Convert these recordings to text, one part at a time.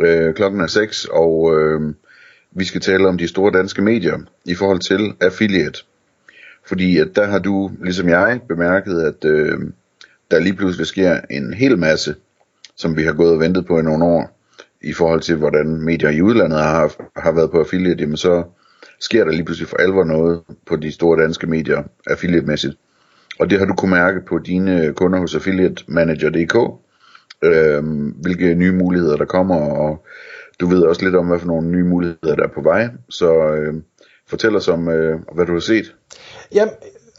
Øh, klokken er 6, og øh, vi skal tale om de store danske medier i forhold til affiliate. Fordi at der har du, ligesom jeg, bemærket, at øh, der lige pludselig sker en hel masse, som vi har gået og ventet på i nogle år, i forhold til hvordan medier i udlandet har, har været på affiliate, jamen så sker der lige pludselig for alvor noget på de store danske medier affiliate-mæssigt. Og det har du kunne mærke på dine kunder hos affiliatemanager.dk, øh, hvilke nye muligheder der kommer, og du ved også lidt om, hvad for nogle nye muligheder der er på vej. Så øh, fortæl os om, øh, hvad du har set. Jamen,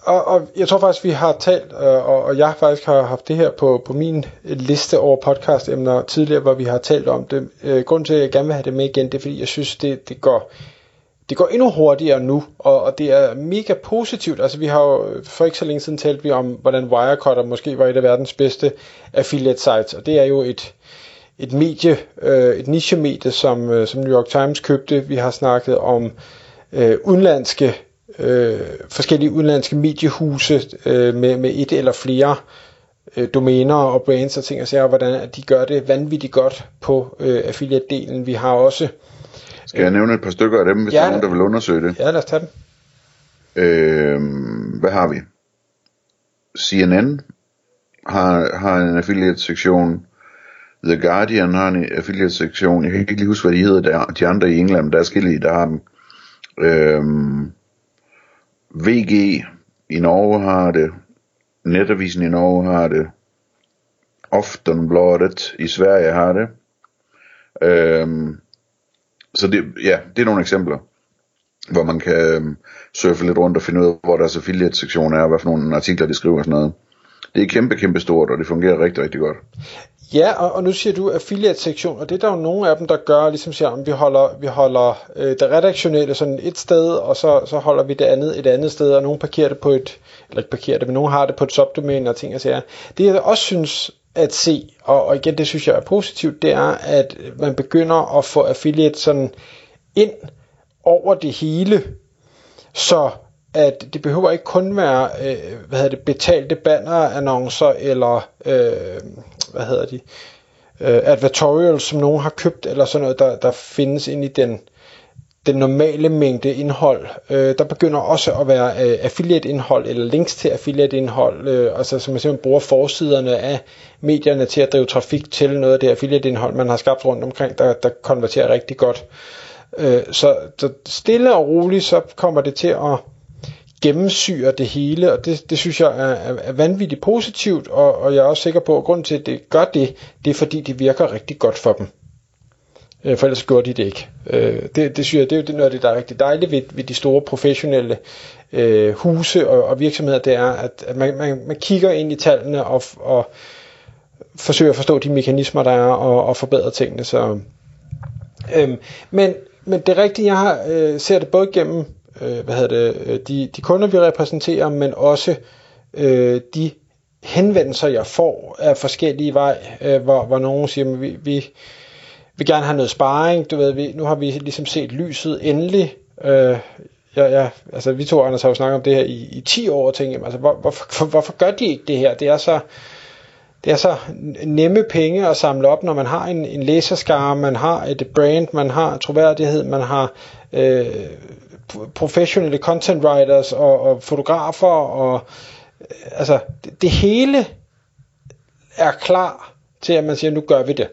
og, og jeg tror faktisk, vi har talt, øh, og, og jeg faktisk har haft det her på, på min liste over podcast-emner tidligere, hvor vi har talt om det. Øh, grunden til, at jeg gerne vil have det med igen, det er, fordi jeg synes, det, det går det går endnu hurtigere nu, og, og det er mega positivt. Altså vi har jo øh, for ikke så længe siden talt vi om, hvordan Wirecutter måske var et af verdens bedste affiliate sites, og det er jo et, et medie, øh, et nichemedie, som, øh, som New York Times købte. Vi har snakket om øh, udenlandske, øh, forskellige udenlandske mediehuse øh, med, med et eller flere øh, domæner og brands og ting og sager, hvordan at de gør det vanvittigt godt på øh, affiliate-delen. Vi har også skal jeg nævne et par stykker af dem, hvis ja, der er nogen, der vil undersøge det? Ja, lad os tage dem. Øh, hvad har vi? CNN har, har en affiliate-sektion. The Guardian har en affiliate-sektion. Jeg kan ikke lige huske, hvad de hedder, der, de andre i England, der er skille der har dem. Øh, VG i Norge har det. Netavisen i Norge har det. Aftonbladet i Sverige har det. Øhm, så det, ja, det er nogle eksempler, hvor man kan øhm, surfe lidt rundt og finde ud af, hvor deres affiliate-sektion er, og hvad for nogle artikler de skriver og sådan noget. Det er kæmpe, kæmpe stort, og det fungerer rigtig, rigtig godt. Ja, og, og nu siger du affiliate-sektion, og det er der jo nogle af dem, der gør, ligesom siger, at vi holder, vi holder øh, det redaktionelle sådan et sted, og så, så holder vi det andet et andet sted, og nogen parkerer det på et, eller ikke parkerer det, men nogen har det på et subdomæne og ting og sager. Det jeg også synes at se, og, og igen det synes jeg er positivt, det er, at man begynder at få affiliate sådan ind over det hele, så at det behøver ikke kun være øh, hvad hedder det, betalte bannerannoncer eller øh, hvad hedder de, øh, advertorials, som nogen har købt, eller sådan noget, der, der findes ind i den, den normale mængde indhold. Øh, der begynder også at være øh, affiliate-indhold, eller links til affiliate-indhold, øh, altså som man simpelthen bruger forsiderne af medierne til at drive trafik til noget af det affiliate-indhold, man har skabt rundt omkring, der, der konverterer rigtig godt. Øh, så, så stille og roligt, så kommer det til at gennemsyre det hele, og det, det synes jeg er, er, er vanvittigt positivt, og, og jeg er også sikker på, at grunden til, at det gør det, det er fordi, det virker rigtig godt for dem. Øh, for ellers gjorde de det ikke. Øh, det, det synes jeg, det er jo noget af det, der er rigtig dejligt ved, ved de store professionelle øh, huse og, og virksomheder, det er, at, at man, man, man kigger ind i tallene og, og forsøger at forstå de mekanismer, der er, og, og forbedre tingene. Så, øh, men, men det rigtige, jeg har, øh, ser det både gennem øh, hvad hedder det, øh, de, de kunder, vi repræsenterer, men også øh, de henvendelser, jeg får af forskellige vej, øh, hvor, hvor nogen siger, at vi, vi vil gerne have noget sparring, du ved, vi, nu har vi ligesom set lyset endelig, øh, ja, ja, altså vi to, Anders, har jo snakket om det her i, i 10 år, og tænkte, altså, hvor, hvorfor, hvorfor gør de ikke det her? Det er så, det er så nemme penge at samle op, når man har en, en læserskare, man har et brand, man har troværdighed, man har øh, professionelle content writers og, og fotografer og øh, altså det, det hele er klar til at man siger nu gør vi det.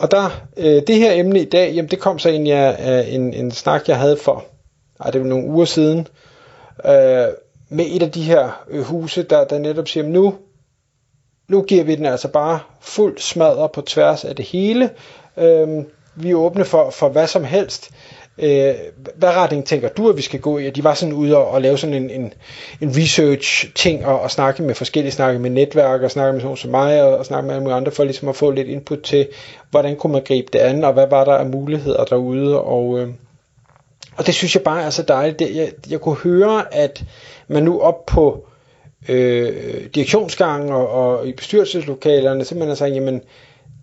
Og der øh, det her emne i dag, jamen det kom så egentlig af en, en snak jeg havde for ej, det var nogle uger siden øh, med et af de her øh, huse der der netop siger nu nu giver vi den altså bare fuld smadre på tværs af det hele. Øh, vi er åbne for, for hvad som helst. Øh, hvad retning tænker du, at vi skal gå i? At de var sådan ude og, og lave sådan en, en, en research-ting og, og snakke med forskellige, snakke med netværk og snakke med sådan som mig og, og snakke med alle andre for ligesom at få lidt input til, hvordan kunne man gribe det an, og hvad var der af muligheder derude. Og, øh, og det synes jeg bare er så dejligt. Det, jeg, jeg kunne høre, at man nu op på øh, direktionsgangen og, og i bestyrelseslokalerne simpelthen sagt, jamen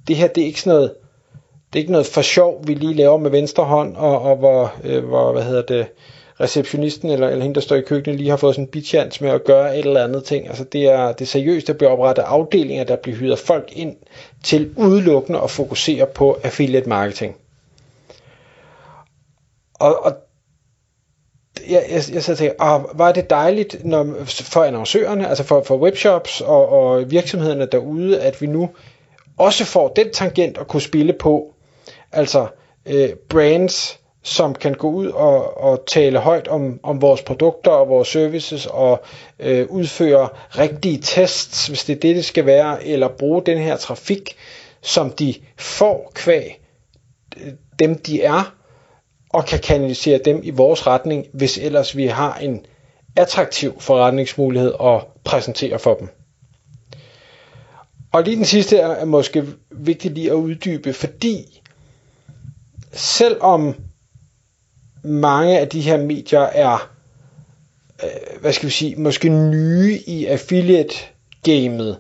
det her det er ikke sådan noget det er ikke noget for sjov, vi lige laver med venstre hånd, og, og hvor, øh, hvor, hvad hedder det, receptionisten eller, eller hende, der står i køkkenet, lige har fået sådan en bitchance med at gøre et eller andet ting. Altså det er, det er seriøst, der bliver oprettet afdelinger, der bliver hyret folk ind til udelukkende at fokusere på affiliate marketing. Og, og jeg, jeg, jeg så tænkte, ah, var det dejligt når, for annoncørerne, altså for, for webshops og, og virksomhederne derude, at vi nu også får den tangent at kunne spille på, altså øh, brands, som kan gå ud og, og tale højt om, om vores produkter og vores services og øh, udføre rigtige tests, hvis det er det, det skal være, eller bruge den her trafik, som de får kvæg øh, dem, de er, og kan kanalisere dem i vores retning, hvis ellers vi har en attraktiv forretningsmulighed at præsentere for dem. Og lige den sidste er, er måske vigtigt lige at uddybe, fordi selvom mange af de her medier er, øh, hvad skal vi sige, måske nye i affiliate-gamet,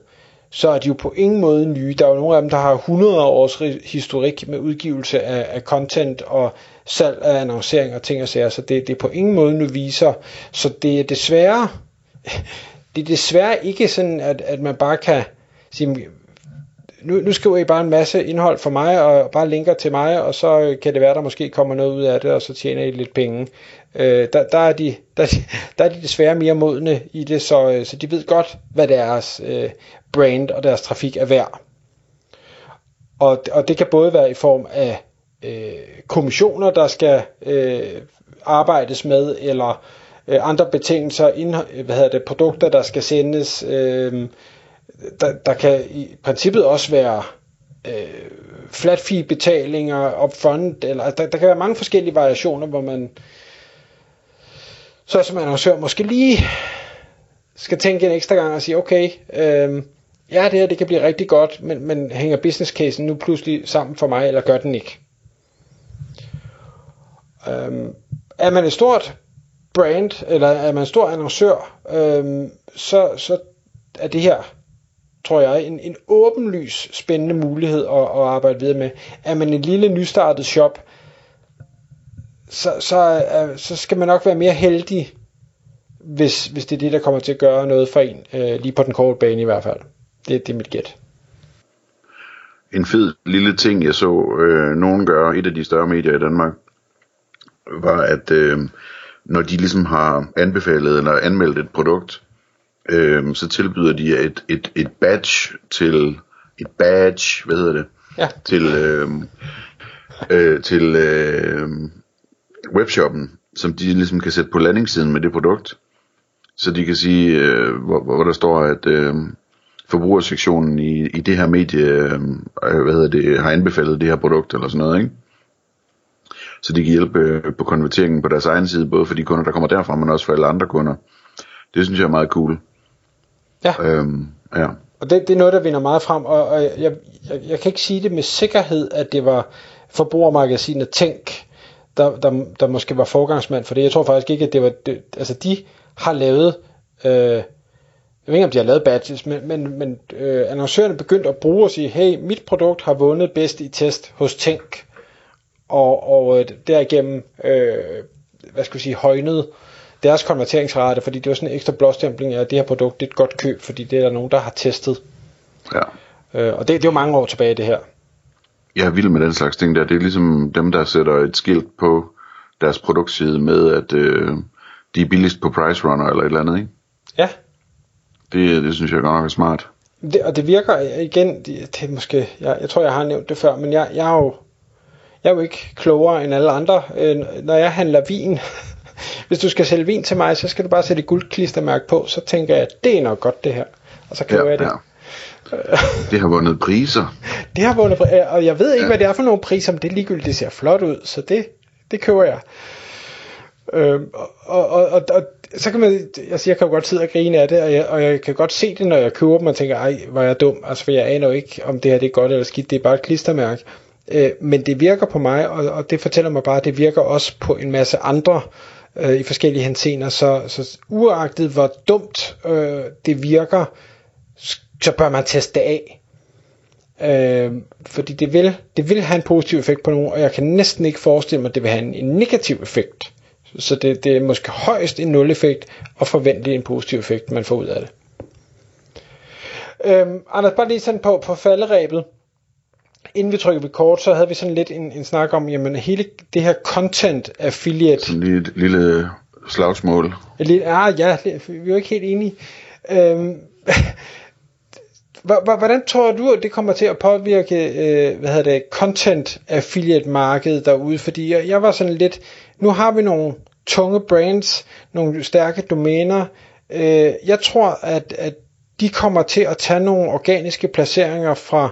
så er de jo på ingen måde nye. Der er jo nogle af dem, der har 100 års historik med udgivelse af, af content og salg af annoncering og ting og sager, så det, det er på ingen måde nu viser. Så det er desværre, det er desværre ikke sådan, at, at man bare kan sige, nu, nu skriver I bare en masse indhold for mig, og bare linker til mig, og så øh, kan det være, der måske kommer noget ud af det, og så tjener I lidt penge. Øh, der, der, er de, der, der er de desværre mere modne i det, så, øh, så de ved godt, hvad deres øh, brand og deres trafik er værd. Og, og det kan både være i form af øh, kommissioner, der skal øh, arbejdes med, eller øh, andre betingelser, indhold, hvad hedder det, produkter, der skal sendes, øh, der, der kan i princippet også være øh, flat fee betalinger upfront, eller der, der kan være mange forskellige variationer, hvor man så som annoncør måske lige skal tænke en ekstra gang og sige, okay, øh, ja det her det kan blive rigtig godt, men, men hænger business casen nu pludselig sammen for mig, eller gør den ikke? Øh, er man et stort brand, eller er man en stor annoncør, øh, så, så er det her tror jeg, en, en åbenlys spændende mulighed at, at arbejde videre med. Er man en lille nystartet shop, så, så, så skal man nok være mere heldig, hvis, hvis det er det, der kommer til at gøre noget for en, øh, lige på den korte bane i hvert fald. Det, det er mit gæt. En fed lille ting, jeg så øh, nogen gøre, et af de større medier i Danmark, var, at øh, når de ligesom har anbefalet eller anmeldt et produkt, øh, så tilbyder de et, et, et badge til, et badge, hvad hedder det, ja. til, øh, øh, til øh, webshoppen, som de ligesom kan sætte på landingssiden med det produkt. Så de kan sige, øh, hvor, hvor der står, at øh, forbrugersektionen i, i det her medie, øh, hvad hedder det, har anbefalet det her produkt eller sådan noget, ikke? Så de kan hjælpe på konverteringen på deres egen side, både for de kunder, der kommer derfra, men også for alle andre kunder. Det synes jeg er meget cool. Ja. Øhm, ja. Og det, det er noget, der vinder meget frem, og, og jeg, jeg, jeg kan ikke sige det med sikkerhed, at det var forbrugermagasinet Tænk, der, der, der måske var forgangsmand for det. Jeg tror faktisk ikke, at det var... Det, altså, de har lavet... Øh, jeg ved ikke, om de har lavet badges, men, men, men øh, annoncørerne begyndte at bruge og sige, hey, mit produkt har vundet bedst i test hos Tænk, og, og øh, derigennem, øh, hvad skal vi sige, højnet deres konverteringsrate, fordi det var sådan en ekstra blåstempling af, at det her produkt det er et godt køb, fordi det er der nogen, der har testet. Ja. Øh, og det, det er jo mange år tilbage, det her. Jeg er vild med den slags ting der. Det er ligesom dem, der sætter et skilt på deres produktside med, at øh, de er billigst på Price Runner eller et eller andet, ikke? Ja. Det, det synes jeg godt nok er smart. Det, og det virker igen, det, det måske, jeg, jeg tror jeg har nævnt det før, men jeg, jeg er jo jeg er jo ikke klogere end alle andre. Øh, når jeg handler vin, hvis du skal sælge vin til mig, så skal du bare sætte et guldklistermærke på, så tænker jeg, at det er nok godt det her. Og så køber ja, jeg det. Ja. det har vundet priser. Det har vundet priser, og jeg ved ikke, ja. hvad det er for nogle priser, men det er ligegyldigt, det ser flot ud, så det, det køber jeg. Øh, og, og, og, og, så kan man, altså jeg kan jo godt sidde og grine af det, og jeg, og jeg kan godt se det, når jeg køber dem, og tænker, ej, hvor er jeg dum, altså for jeg aner jo ikke, om det her det er godt eller skidt, det er bare et klistermærke. Øh, men det virker på mig, og, og det fortæller mig bare, at det virker også på en masse andre øh, Øh, i forskellige hensener, så, så uagtet hvor dumt øh, det virker, så bør man teste det af. Øh, fordi det vil, det vil have en positiv effekt på nogen, og jeg kan næsten ikke forestille mig, at det vil have en, en negativ effekt. Så det, det er måske højst en nul effekt, og forventelig en positiv effekt, man får ud af det. Øhm, Anders, bare lige sådan på, på falderæbet. Inden vi trykker kort, så havde vi sådan lidt en, en snak om, jamen hele det her content affiliate. Sådan lige et lille slagsmål. Lidt, ah, ja, vi er jo ikke helt enige. Øhm, Hvordan tror du, at det kommer til at påvirke øh, hvad hedder det, content affiliate markedet derude? Fordi jeg, jeg var sådan lidt, nu har vi nogle tunge brands, nogle stærke domæner. Øh, jeg tror, at, at de kommer til at tage nogle organiske placeringer fra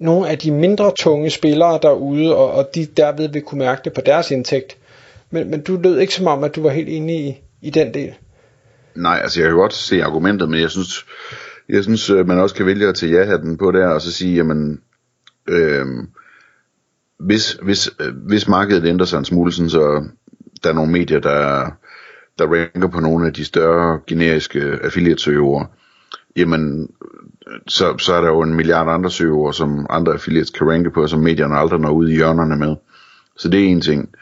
nogle af de mindre tunge spillere derude, og, og de derved vil kunne mærke det på deres indtægt. Men, men du lød ikke som om, at du var helt enig i, i den del. Nej, altså jeg kan godt se argumentet, men jeg synes, jeg synes øh, man også kan vælge at tage ja-hatten på der, og så sige, jamen, øh, hvis, hvis, øh, hvis markedet ændrer sig en smule, sådan, så der er nogle medier, der, der ranker på nogle af de større generiske affiliate-søgeord, jamen, så, så er der jo en milliard andre søgeord, som andre affiliates kan ranke på, som medierne aldrig når ud i hjørnerne med. Så det er en ting.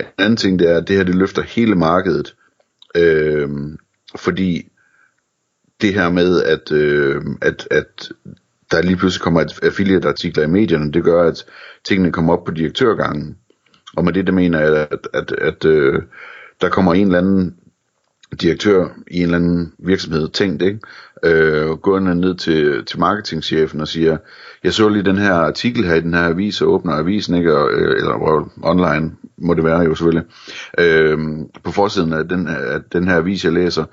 En anden ting, det er, at det her, det løfter hele markedet, øh, fordi det her med, at, øh, at, at der lige pludselig kommer et affiliate-artikler i medierne, det gør, at tingene kommer op på direktørgangen. Og med det, der mener jeg, at, at, at øh, der kommer en eller anden direktør i en eller anden virksomhed tænkt, ikke? Øh, går ned til, til marketingchefen og siger, jeg så lige den her artikel her i den her avis, og åbner avisen, ikke? Og, øh, eller eller online må det være jo selvfølgelig. Øh, på forsiden af den, af den her avis, jeg læser,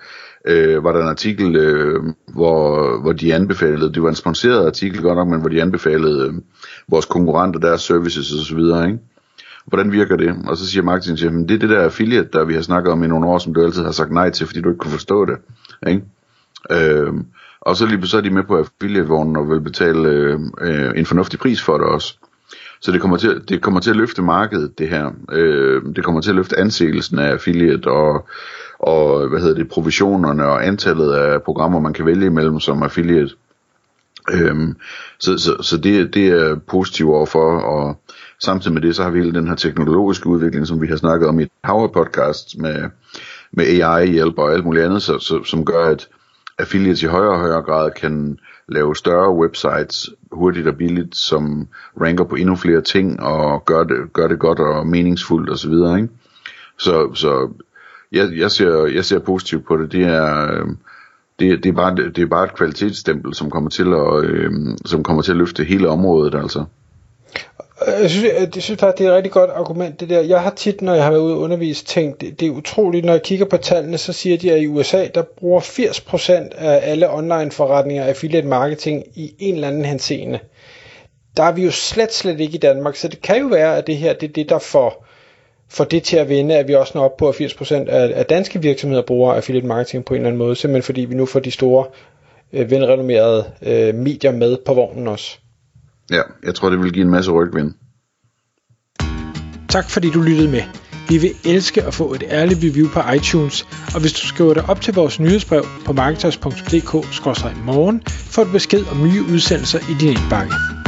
øh, var der en artikel, øh, hvor, hvor de anbefalede, det var en sponsoreret artikel godt nok, men hvor de anbefalede øh, vores konkurrenter, deres services og så videre, ikke? Hvordan virker det? Og så siger marketingchefen, det er det der affiliate, der vi har snakket om i nogle år, som du altid har sagt nej til, fordi du ikke kunne forstå det. Ikke? Øhm, og så lige så er de med på affiliate-vognen og vil betale øh, øh, en fornuftig pris for det også. Så det kommer til, det kommer til at løfte markedet, det her. Øh, det kommer til at løfte anseelsen af affiliate og, og hvad hedder det, provisionerne og antallet af programmer, man kan vælge imellem som affiliate. Øhm, så så, så det, det er positivt overfor, og samtidig med det, så har vi hele den her teknologiske udvikling, som vi har snakket om i Power Podcast med, med AI-hjælp og alt muligt andet, så, så, som gør, at affiliates i højere og højere grad kan lave større websites hurtigt og billigt, som ranker på endnu flere ting og gør det, gør det godt og meningsfuldt osv. Ikke? Så, så jeg, jeg, ser, jeg ser positivt på det. Det er, øhm, det, det, er bare, det er bare et kvalitetsstempel, som kommer til at, øh, som kommer til at løfte hele området, altså. Øh, jeg synes, øh, jeg, jeg synes faktisk, det er et rigtig godt argument, det der. Jeg har tit, når jeg har været ude og undervise, tænkt, det, det er utroligt, når jeg kigger på tallene, så siger de, at i USA, der bruger 80% af alle online forretninger affiliate marketing i en eller anden henseende. Der er vi jo slet, slet ikke i Danmark, så det kan jo være, at det her, det er det, der får, får det til at vende, at vi også når op på, at 80% af, af danske virksomheder bruger affiliate marketing på en eller anden måde, simpelthen fordi vi nu får de store, øh, velrenommerede øh, medier med på vognen også. Ja, jeg tror, det vil give en masse rygvind. Tak fordi du lyttede med. Vi vil elske at få et ærligt review på iTunes, og hvis du skriver dig op til vores nyhedsbrev på marketers.dk-morgen, får du besked om nye udsendelser i din indbakke.